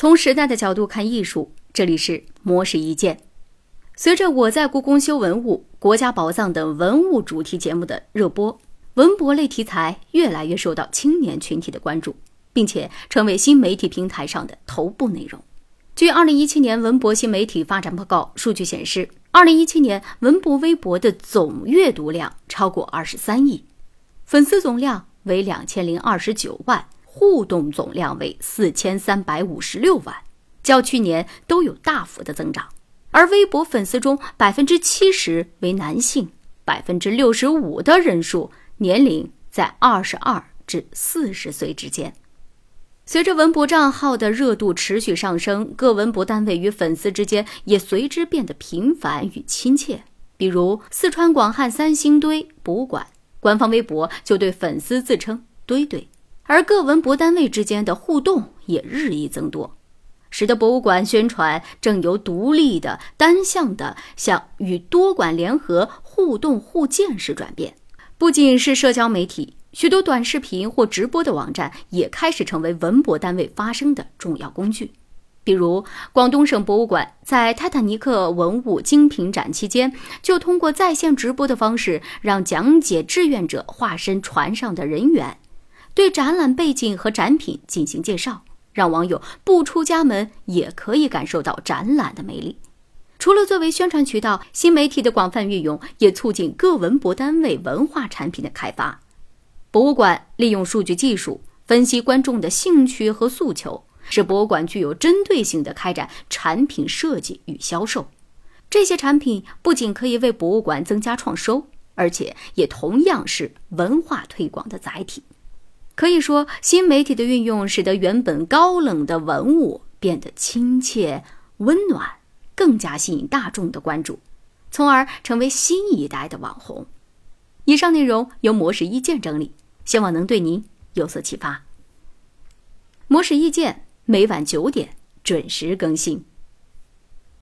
从时代的角度看艺术，这里是魔石一见。随着我在故宫修文物、国家宝藏等文物主题节目的热播，文博类题材越来越受到青年群体的关注，并且成为新媒体平台上的头部内容。据二零一七年文博新媒体发展报告数据显示，二零一七年文博微博的总阅读量超过二十三亿，粉丝总量为两千零二十九万。互动总量为四千三百五十六万，较去年都有大幅的增长。而微博粉丝中百分之七十为男性，百分之六十五的人数年龄在二十二至四十岁之间。随着文博账号的热度持续上升，各文博单位与粉丝之间也随之变得频繁与亲切。比如四川广汉三星堆博物馆官方微博就对粉丝自称“堆堆”。而各文博单位之间的互动也日益增多，使得博物馆宣传正由独立的、单向的向与多馆联合、互动互鉴式转变。不仅是社交媒体，许多短视频或直播的网站也开始成为文博单位发声的重要工具。比如，广东省博物馆在泰坦尼克文物精品展期间，就通过在线直播的方式，让讲解志愿者化身船上的人员。对展览背景和展品进行介绍，让网友不出家门也可以感受到展览的魅力。除了作为宣传渠道，新媒体的广泛运用也促进各文博单位文化产品的开发。博物馆利用数据技术分析观众的兴趣和诉求，使博物馆具有针对性的开展产品设计与销售。这些产品不仅可以为博物馆增加创收，而且也同样是文化推广的载体。可以说，新媒体的运用使得原本高冷的文物变得亲切温暖，更加吸引大众的关注，从而成为新一代的网红。以上内容由模式意见整理，希望能对您有所启发。模式意见每晚九点准时更新。